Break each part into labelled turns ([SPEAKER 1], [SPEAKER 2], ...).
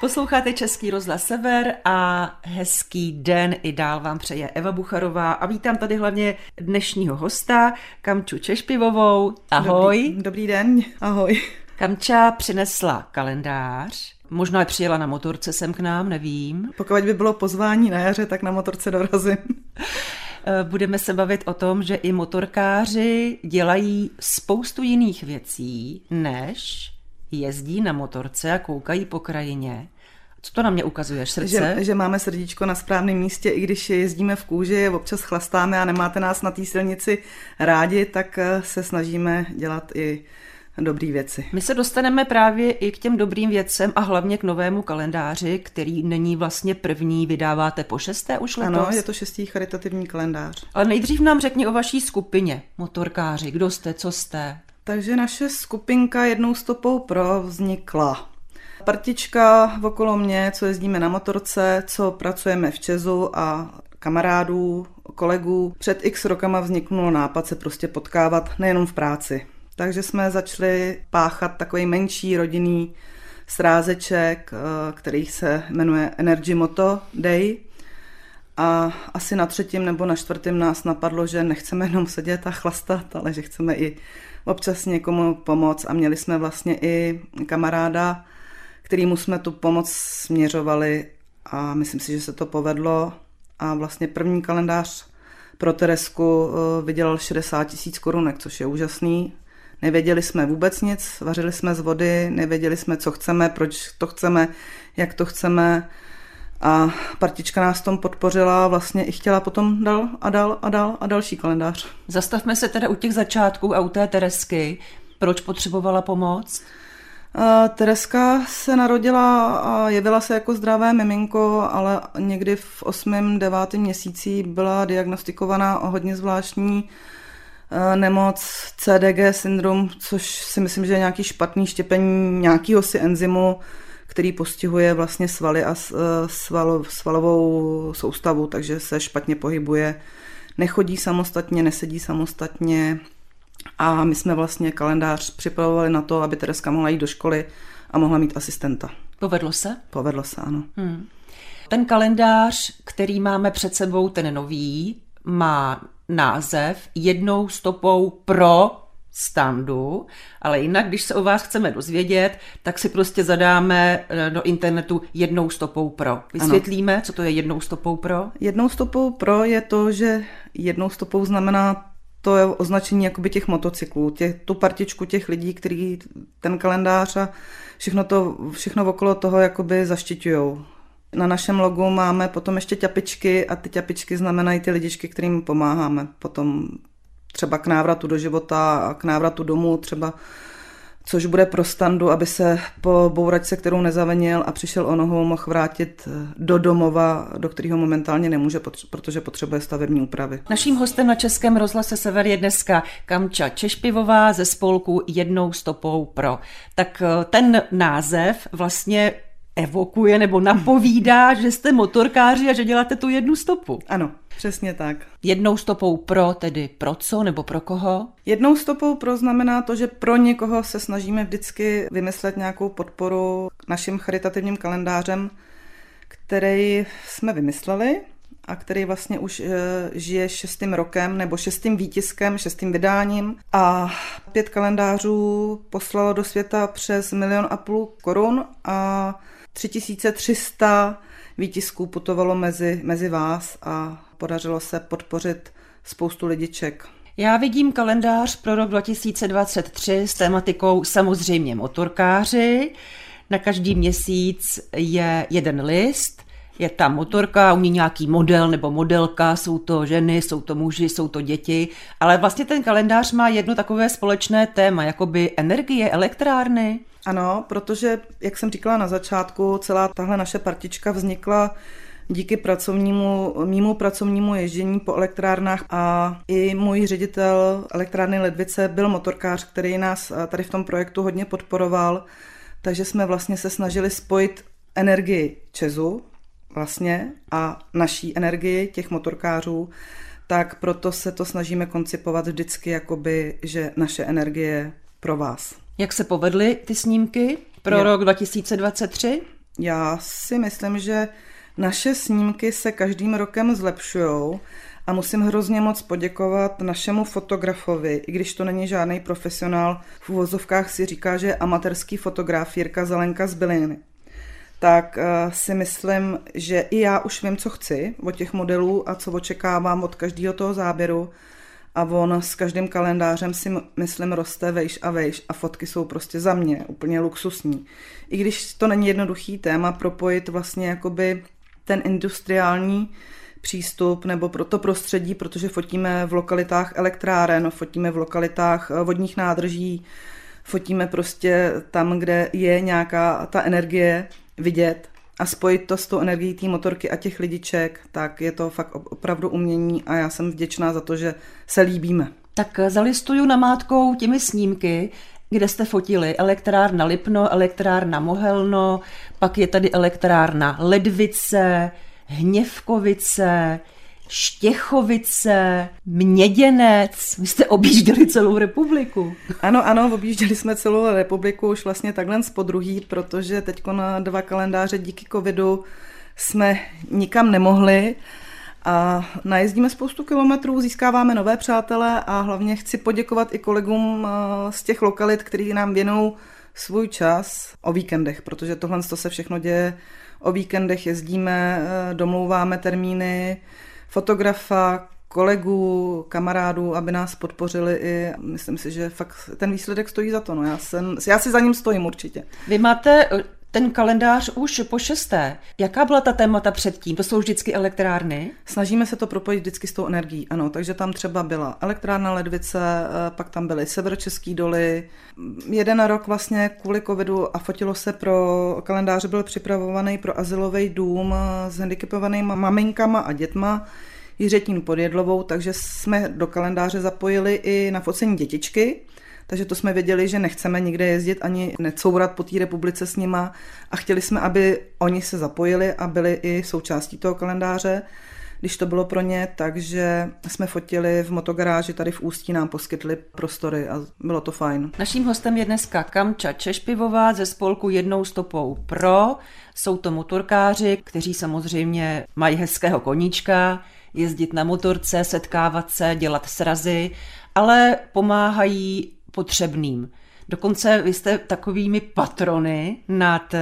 [SPEAKER 1] Posloucháte Český rozhlas Sever a hezký den i dál vám přeje Eva Bucharová a vítám tady hlavně dnešního hosta, Kamču Češpivovou. Ahoj.
[SPEAKER 2] Dobrý, dobrý den, ahoj.
[SPEAKER 1] Kamča přinesla kalendář, možná přijela na motorce sem k nám, nevím.
[SPEAKER 2] Pokud by bylo pozvání na jaře, tak na motorce dorazím.
[SPEAKER 1] Eh, budeme se bavit o tom, že i motorkáři dělají spoustu jiných věcí, než jezdí na motorce a koukají po krajině. Co to na mě ukazuješ, srdce?
[SPEAKER 2] Že, že máme srdíčko na správném místě, i když jezdíme v kůži, občas chlastáme a nemáte nás na té silnici rádi, tak eh, se snažíme dělat i dobré věci.
[SPEAKER 1] My se dostaneme právě i k těm dobrým věcem a hlavně k novému kalendáři, který není vlastně první, vydáváte po šesté už letos.
[SPEAKER 2] Ano, je to šestý charitativní kalendář.
[SPEAKER 1] Ale nejdřív nám řekni o vaší skupině, motorkáři, kdo jste, co jste.
[SPEAKER 2] Takže naše skupinka jednou stopou pro vznikla. Partička okolo mě, co jezdíme na motorce, co pracujeme v Čezu a kamarádů, kolegů. Před x rokama vzniknul nápad se prostě potkávat nejenom v práci. Takže jsme začali páchat takový menší rodinný srázeček, eh, který se jmenuje Energy Moto Day. A asi na třetím nebo na čtvrtém nás napadlo, že nechceme jenom sedět a chlastat, ale že chceme i občas někomu pomoct. A měli jsme vlastně i kamaráda, kterýmu jsme tu pomoc směřovali a myslím si, že se to povedlo. A vlastně první kalendář pro Teresku eh, vydělal 60 tisíc korunek, což je úžasný. Nevěděli jsme vůbec nic, vařili jsme z vody, nevěděli jsme, co chceme, proč to chceme, jak to chceme. A partička nás tom podpořila, vlastně i chtěla potom dal a dal a dal a další kalendář.
[SPEAKER 1] Zastavme se teda u těch začátků a u té Teresky. Proč potřebovala pomoc?
[SPEAKER 2] Tereska se narodila a jevila se jako zdravé miminko, ale někdy v 8. 9. měsíci byla diagnostikovaná o hodně zvláštní Eh, nemoc CDG syndrom, což si myslím, že je nějaký špatný štěpení nějakého si enzymu, který postihuje vlastně svaly a eh, svalo, svalovou soustavu, takže se špatně pohybuje, nechodí samostatně, nesedí samostatně a my jsme vlastně kalendář připravovali na to, aby Tereska mohla jít do školy a mohla mít asistenta.
[SPEAKER 1] Povedlo se?
[SPEAKER 2] Povedlo se, ano. Hmm.
[SPEAKER 1] Ten kalendář, který máme před sebou, ten nový, má název jednou stopou pro standu, ale jinak, když se o vás chceme dozvědět, tak si prostě zadáme eh, do internetu jednou stopou pro. Vysvětlíme, ano. co to je jednou stopou pro?
[SPEAKER 2] Jednou stopou pro je to, že jednou stopou znamená to je označení jakoby těch motocyklů, tě, tu partičku těch lidí, kteří ten kalendář a všechno, to, všechno okolo toho jakoby zaštiťujou. Na našem logu máme potom ještě ťapičky a ty ťapičky znamenají ty lidičky, kterým pomáháme. Potom třeba k návratu do života a k návratu domů třeba což bude pro standu, aby se po bouračce, kterou nezavenil a přišel o nohu, mohl vrátit do domova, do kterého momentálně nemůže, protože potřebuje stavební úpravy.
[SPEAKER 1] Naším hostem na Českém rozhlase Sever je dneska Kamča Češpivová ze spolku Jednou stopou pro. Tak eh, ten název vlastně evokuje nebo napovídá, že jste motorkáři a že děláte tu jednu stopu.
[SPEAKER 2] Ano, přesně tak.
[SPEAKER 1] Jednou stopou pro, tedy pro co nebo pro koho?
[SPEAKER 2] Jednou stopou pro znamená to, že pro někoho se snažíme vždycky vymyslet nějakou podporu naším charitativním kalendářem, který jsme vymysleli a který vlastně už e, žije šestým rokem nebo šestým výtiskem, šestým vydáním a pět kalendářů poslalo do světa přes milion a půl korun a 3300 výtisků putovalo mezi, mezi vás a podařilo se podpořit spoustu lidiček.
[SPEAKER 1] Já vidím kalendář pro rok 2023 s tématikou samozřejmě motorkáři. Na každý měsíc je jeden list, je tam motorka, u ní nějaký model nebo modelka, jsou to ženy, jsou to muži, jsou to děti, ale vlastně ten kalendář má jedno takové společné téma, jakoby energie, elektrárny.
[SPEAKER 2] Ano, protože, jak jsem říkala na začátku, celá tahle naše partička vznikla díky pracovnímu, mýmu pracovnímu ježdění po elektrárnách a i můj ředitel elektrárny Ledvice byl motorkář, který nás tady v tom projektu hodně podporoval, takže jsme vlastně se snažili spojit energii Česu vlastně a naší energii těch motorkářů, tak proto se to snažíme koncipovat vždycky, jakoby, že naše energie pro vás.
[SPEAKER 1] Jak se povedly ty snímky pro Je. rok 2023?
[SPEAKER 2] Já si myslím, že naše snímky se každým rokem zlepšují a musím hrozně moc poděkovat našemu fotografovi, i když to není žádný profesionál, v uvozovkách si říká, že je amatérský fotograf Jirka Zelenka z Byliny. Tak uh, si myslím, že i já už vím, co chci od těch modelů a co očekávám od každého toho záběru a on s každým kalendářem si myslím roste vejš a vejš a fotky jsou prostě za mě úplně luxusní. I když to není jednoduchý téma propojit vlastně jakoby ten industriální přístup nebo pro to prostředí, protože fotíme v lokalitách elektráren, fotíme v lokalitách eh, vodních nádrží, fotíme prostě tam, kde je nějaká ta energie vidět a spojit to s tou energií té motorky a těch lidiček, tak je to fakt opravdu umění a já jsem vděčná za to, že se líbíme.
[SPEAKER 1] Tak zalistuju namátkou těmi snímky, kde jste fotili elektrárna Lipno, elektrárna Mohelno, pak je tady elektrárna Ledvice, Hněvkovice, Štěchovice, Měděnec. Vy jste objížděli celou republiku.
[SPEAKER 2] Ano, ano, objížděli jsme celou republiku už vlastně takhle z podruhý, protože teď na dva kalendáře díky covidu jsme nikam nemohli a najezdíme spoustu kilometrů, získáváme nové přátele a hlavně chci poděkovat i kolegům eh, z těch lokalit, kteří nám věnou svůj čas o víkendech, protože tohle to se všechno děje o víkendech, jezdíme, eh, domlouváme termíny, fotografa, kolegů, kamarádů, aby nás podpořili i myslím si, že fakt ten výsledek stojí za to. No. Já, jsem, já si za ním stojím určitě.
[SPEAKER 1] Vy máte ten kalendář už po šesté. Jaká byla ta témata předtím? To jsou vždycky elektrárny?
[SPEAKER 2] Snažíme se to propojit vždycky s tou energií, ano. Takže tam třeba byla elektrárna Ledvice, eh, pak tam byly severočeský doly. Jeden rok vlastně kvůli covidu a fotilo se pro kalendáře byl připravovaný pro asilový dům eh, s handicapovanými maminkama a dětma. Jiřetín pod Jedlovou, takže jsme do kalendáře zapojili i na focení dětičky takže to jsme věděli, že nechceme nikde jezdit ani necourat po té republice s nima a chtěli jsme, aby oni se zapojili a byli i součástí toho kalendáře když to bylo pro ně, takže jsme fotili v motogaráži tady v Ústí, nám poskytli prostory a bylo to fajn.
[SPEAKER 1] Naším hostem je dneska Kamča Češpivová ze spolku Jednou stopou pro. Jsou to motorkáři, kteří samozřejmě mají hezkého koníčka, jezdit na motorce, setkávat se, dělat srazy, ale pomáhají potřebným. Dokonce vy jste takovými patrony nad uh,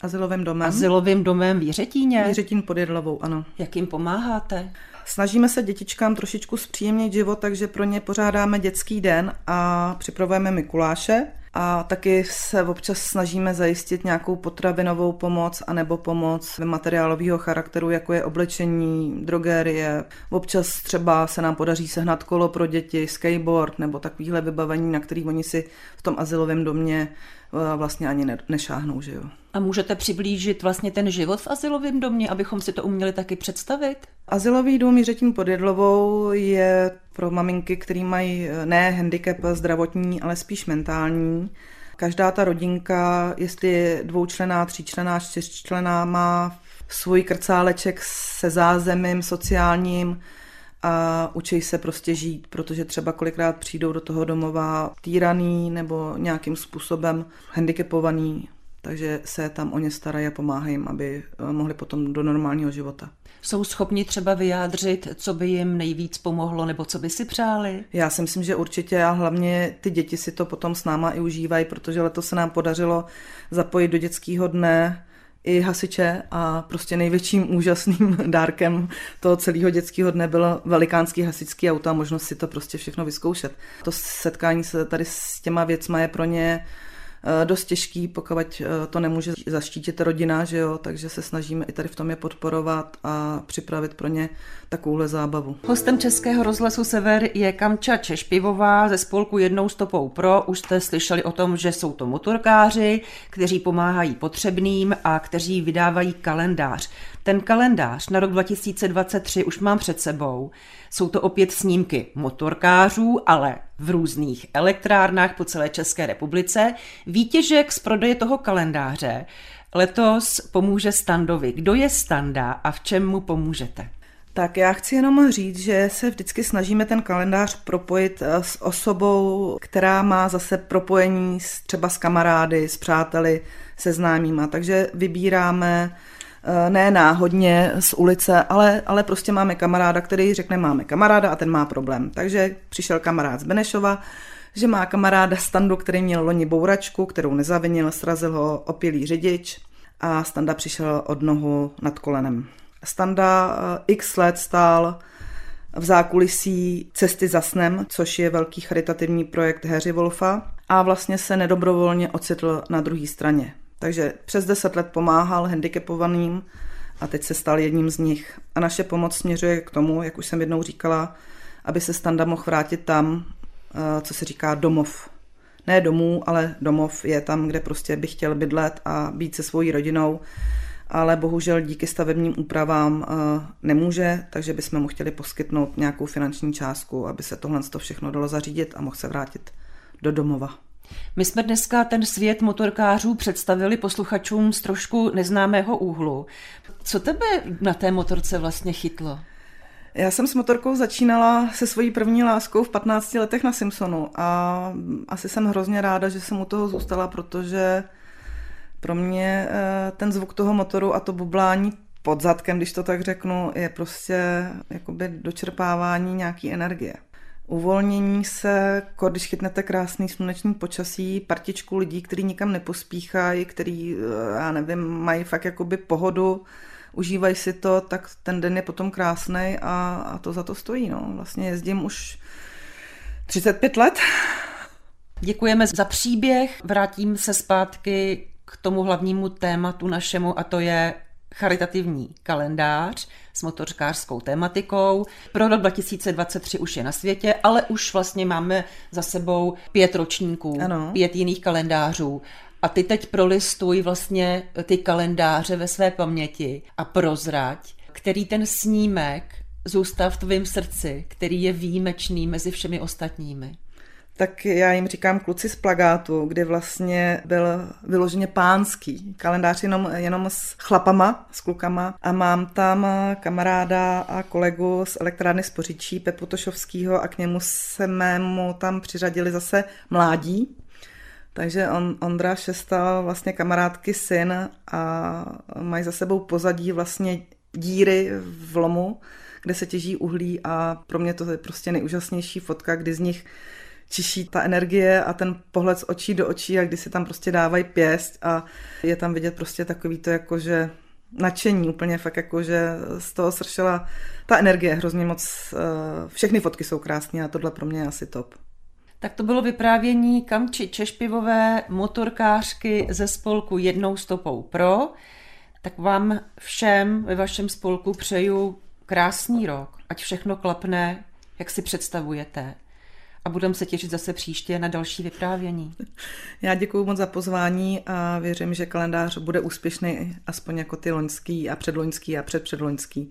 [SPEAKER 2] Azylovým domem.
[SPEAKER 1] Azylovým domem v Jiřetíně.
[SPEAKER 2] Jiřetín pod Jedlovou, ano.
[SPEAKER 1] Jak jim pomáháte?
[SPEAKER 2] Snažíme se dětičkám trošičku zpříjemnit život, takže pro ně pořádáme dětský den a připravujeme Mikuláše. A taky se občas snažíme zajistit nějakou potravinovou pomoc anebo pomoc materiálového charakteru, jako je oblečení, drogérie. Občas třeba se nám podaří sehnat kolo pro děti, skateboard nebo takovýhle vybavení, na který oni si v tom asilovém domě vlastně ani nešáhnou, že jo.
[SPEAKER 1] A můžete přiblížit vlastně ten život v asilovém domě, abychom si to uměli taky představit?
[SPEAKER 2] Asilový dům Jiřetín pod Jedlovou je pro maminky, které mají eh, ne handicap zdravotní, ale spíš mentální. Každá ta rodinka, jestli je dvoučlená, tříčlená, čtyřčlená, má svůj krcáleček se zázemím sociálním a učí se prostě žít, protože třeba kolikrát přijdou do toho domova týraný nebo nějakým způsobem handicapovaný, takže se tam o ně starají a pomáhají jim, aby eh, mohli potom do normálního života.
[SPEAKER 1] Jsou schopni třeba vyjádřit, co by jim nejvíc pomohlo, nebo co by si přáli?
[SPEAKER 2] Já si myslím, že určitě a hlavně ty děti si to potom s náma i užívají, protože letos se nám podařilo zapojit do dětského dne i hasiče a prostě největším úžasným dárkem toho celého dětského dne bylo velikánský hasičský auto a možnost si to prostě všechno vyzkoušet. To setkání se tady s těma věcma je pro ně dost těžký, pokud eh, to nemůže zaštítit rodina, že jo, takže se snažíme i tady v tom je podporovat a připravit pro ně takovouhle zábavu.
[SPEAKER 1] Hostem Českého rozhlasu Sever je Kamča Češpivová ze spolku Jednou stopou pro. Už jste slyšeli o tom, že jsou to motorkáři, kteří pomáhají potřebným a kteří vydávají kalendář. Ten kalendář na rok 2023 už mám před sebou. Jsou to opět snímky motorkářů, ale v různých elektrárnách po celé České republice. Výtěžek z prodeje toho kalendáře letos pomůže Standovi. Kdo je Standa a v čem mu pomůžete?
[SPEAKER 2] Tak já chci jenom říct, že se vždycky snažíme ten kalendář propojit eh, s osobou, která má zase propojení s, třeba s kamarády, s přáteli, se známýma. Takže vybíráme ne náhodně z ulice, ale, ale prostě máme kamaráda, který řekne, máme kamaráda a ten má problém. Takže přišel kamarád z Benešova, že má kamaráda Standu, který měl loni bouračku, kterou nezavinil, srazil ho opilý řidič a Standa přišel od nohu nad kolenem. Standa eh, x let stál v zákulisí Cesty za snem, což je velký charitativní projekt Harry Wolfa a vlastně se nedobrovolně ocitl na druhé straně. Takže přes deset let pomáhal handicapovaným a teď se stal jedním z nich. A naše pomoc směřuje k tomu, jak už jsem jednou říkala, aby se Standa mohl vrátit tam, eh, co se říká domov. Ne domů, ale domov je tam, kde prostě by chtěl bydlet a být se svojí rodinou ale bohužel díky stavebním úpravám eh, nemůže, takže bychom mu chtěli poskytnout nějakou finanční částku, aby se tohle všechno dalo zařídit a mohl se vrátit do domova.
[SPEAKER 1] My jsme dneska ten svět motorkářů představili posluchačům z trošku neznámého úhlu. Co tebe na té motorce vlastně chytlo?
[SPEAKER 2] Já jsem s motorkou začínala se svojí první láskou v 15 letech na Simpsonu a asi jsem hrozně ráda, že jsem u toho zůstala, protože pro mě eh, ten zvuk toho motoru a to bublání pod zadkem, když to tak řeknu, je prostě jakoby dočerpávání nějaký energie. Uvolnění se, když chytnete krásný sluneční počasí, partičku lidí, kteří nikam nepospíchají, který, eh, já nevím, mají fakt jakoby pohodu, užívají si to, tak ten den je potom krásný a, a to za to stojí. No. Vlastně jezdím už 35 let.
[SPEAKER 1] Děkujeme za příběh. Vrátím se zpátky k tomu hlavnímu tématu našemu a to je charitativní kalendář s motořkářskou tématikou. Pro rok 2023 už je na světě, ale už vlastně máme za sebou pět ročníků, ano. pět jiných kalendářů. A ty teď prolistuj vlastně ty kalendáře ve své paměti a prozrať, který ten snímek zůstal v tvém srdci, který je výjimečný mezi všemi ostatními
[SPEAKER 2] tak já jim říkám kluci z plagátu, kdy vlastně byl vyloženě pánský. Kalendář jenom, jenom s chlapama, s klukama. A mám tam kamaráda a kolegu z elektrárny Spořičí, Pepu Tošovskýho a k němu se mému tam přiřadili zase mládí, takže on, Ondra Šesta, vlastně kamarádky syn a mají za sebou pozadí vlastně díry v lomu, kde se těží uhlí a pro mě to je prostě nejúžasnější fotka, kdy z nich čiší ta energie a ten pohled z očí do očí a kdy si tam prostě dávají pěst a je tam vidět prostě takový to jako, že nadšení úplně fakt jako, že z toho sršela ta energie hrozně moc. Eh, všechny fotky jsou krásné a tohle pro mě je asi top.
[SPEAKER 1] Tak to bylo vyprávění Kamči Češpivové, motorkářky ze spolku Jednou stopou pro. Tak vám všem ve vašem spolku přeju krásný rok, ať všechno klapne, jak si představujete a budeme se těšit zase příště na další vyprávění.
[SPEAKER 2] Já děkuji moc za pozvání a věřím, že kalendář bude úspěšný aspoň jako ty loňský a předloňský a předpředloňský.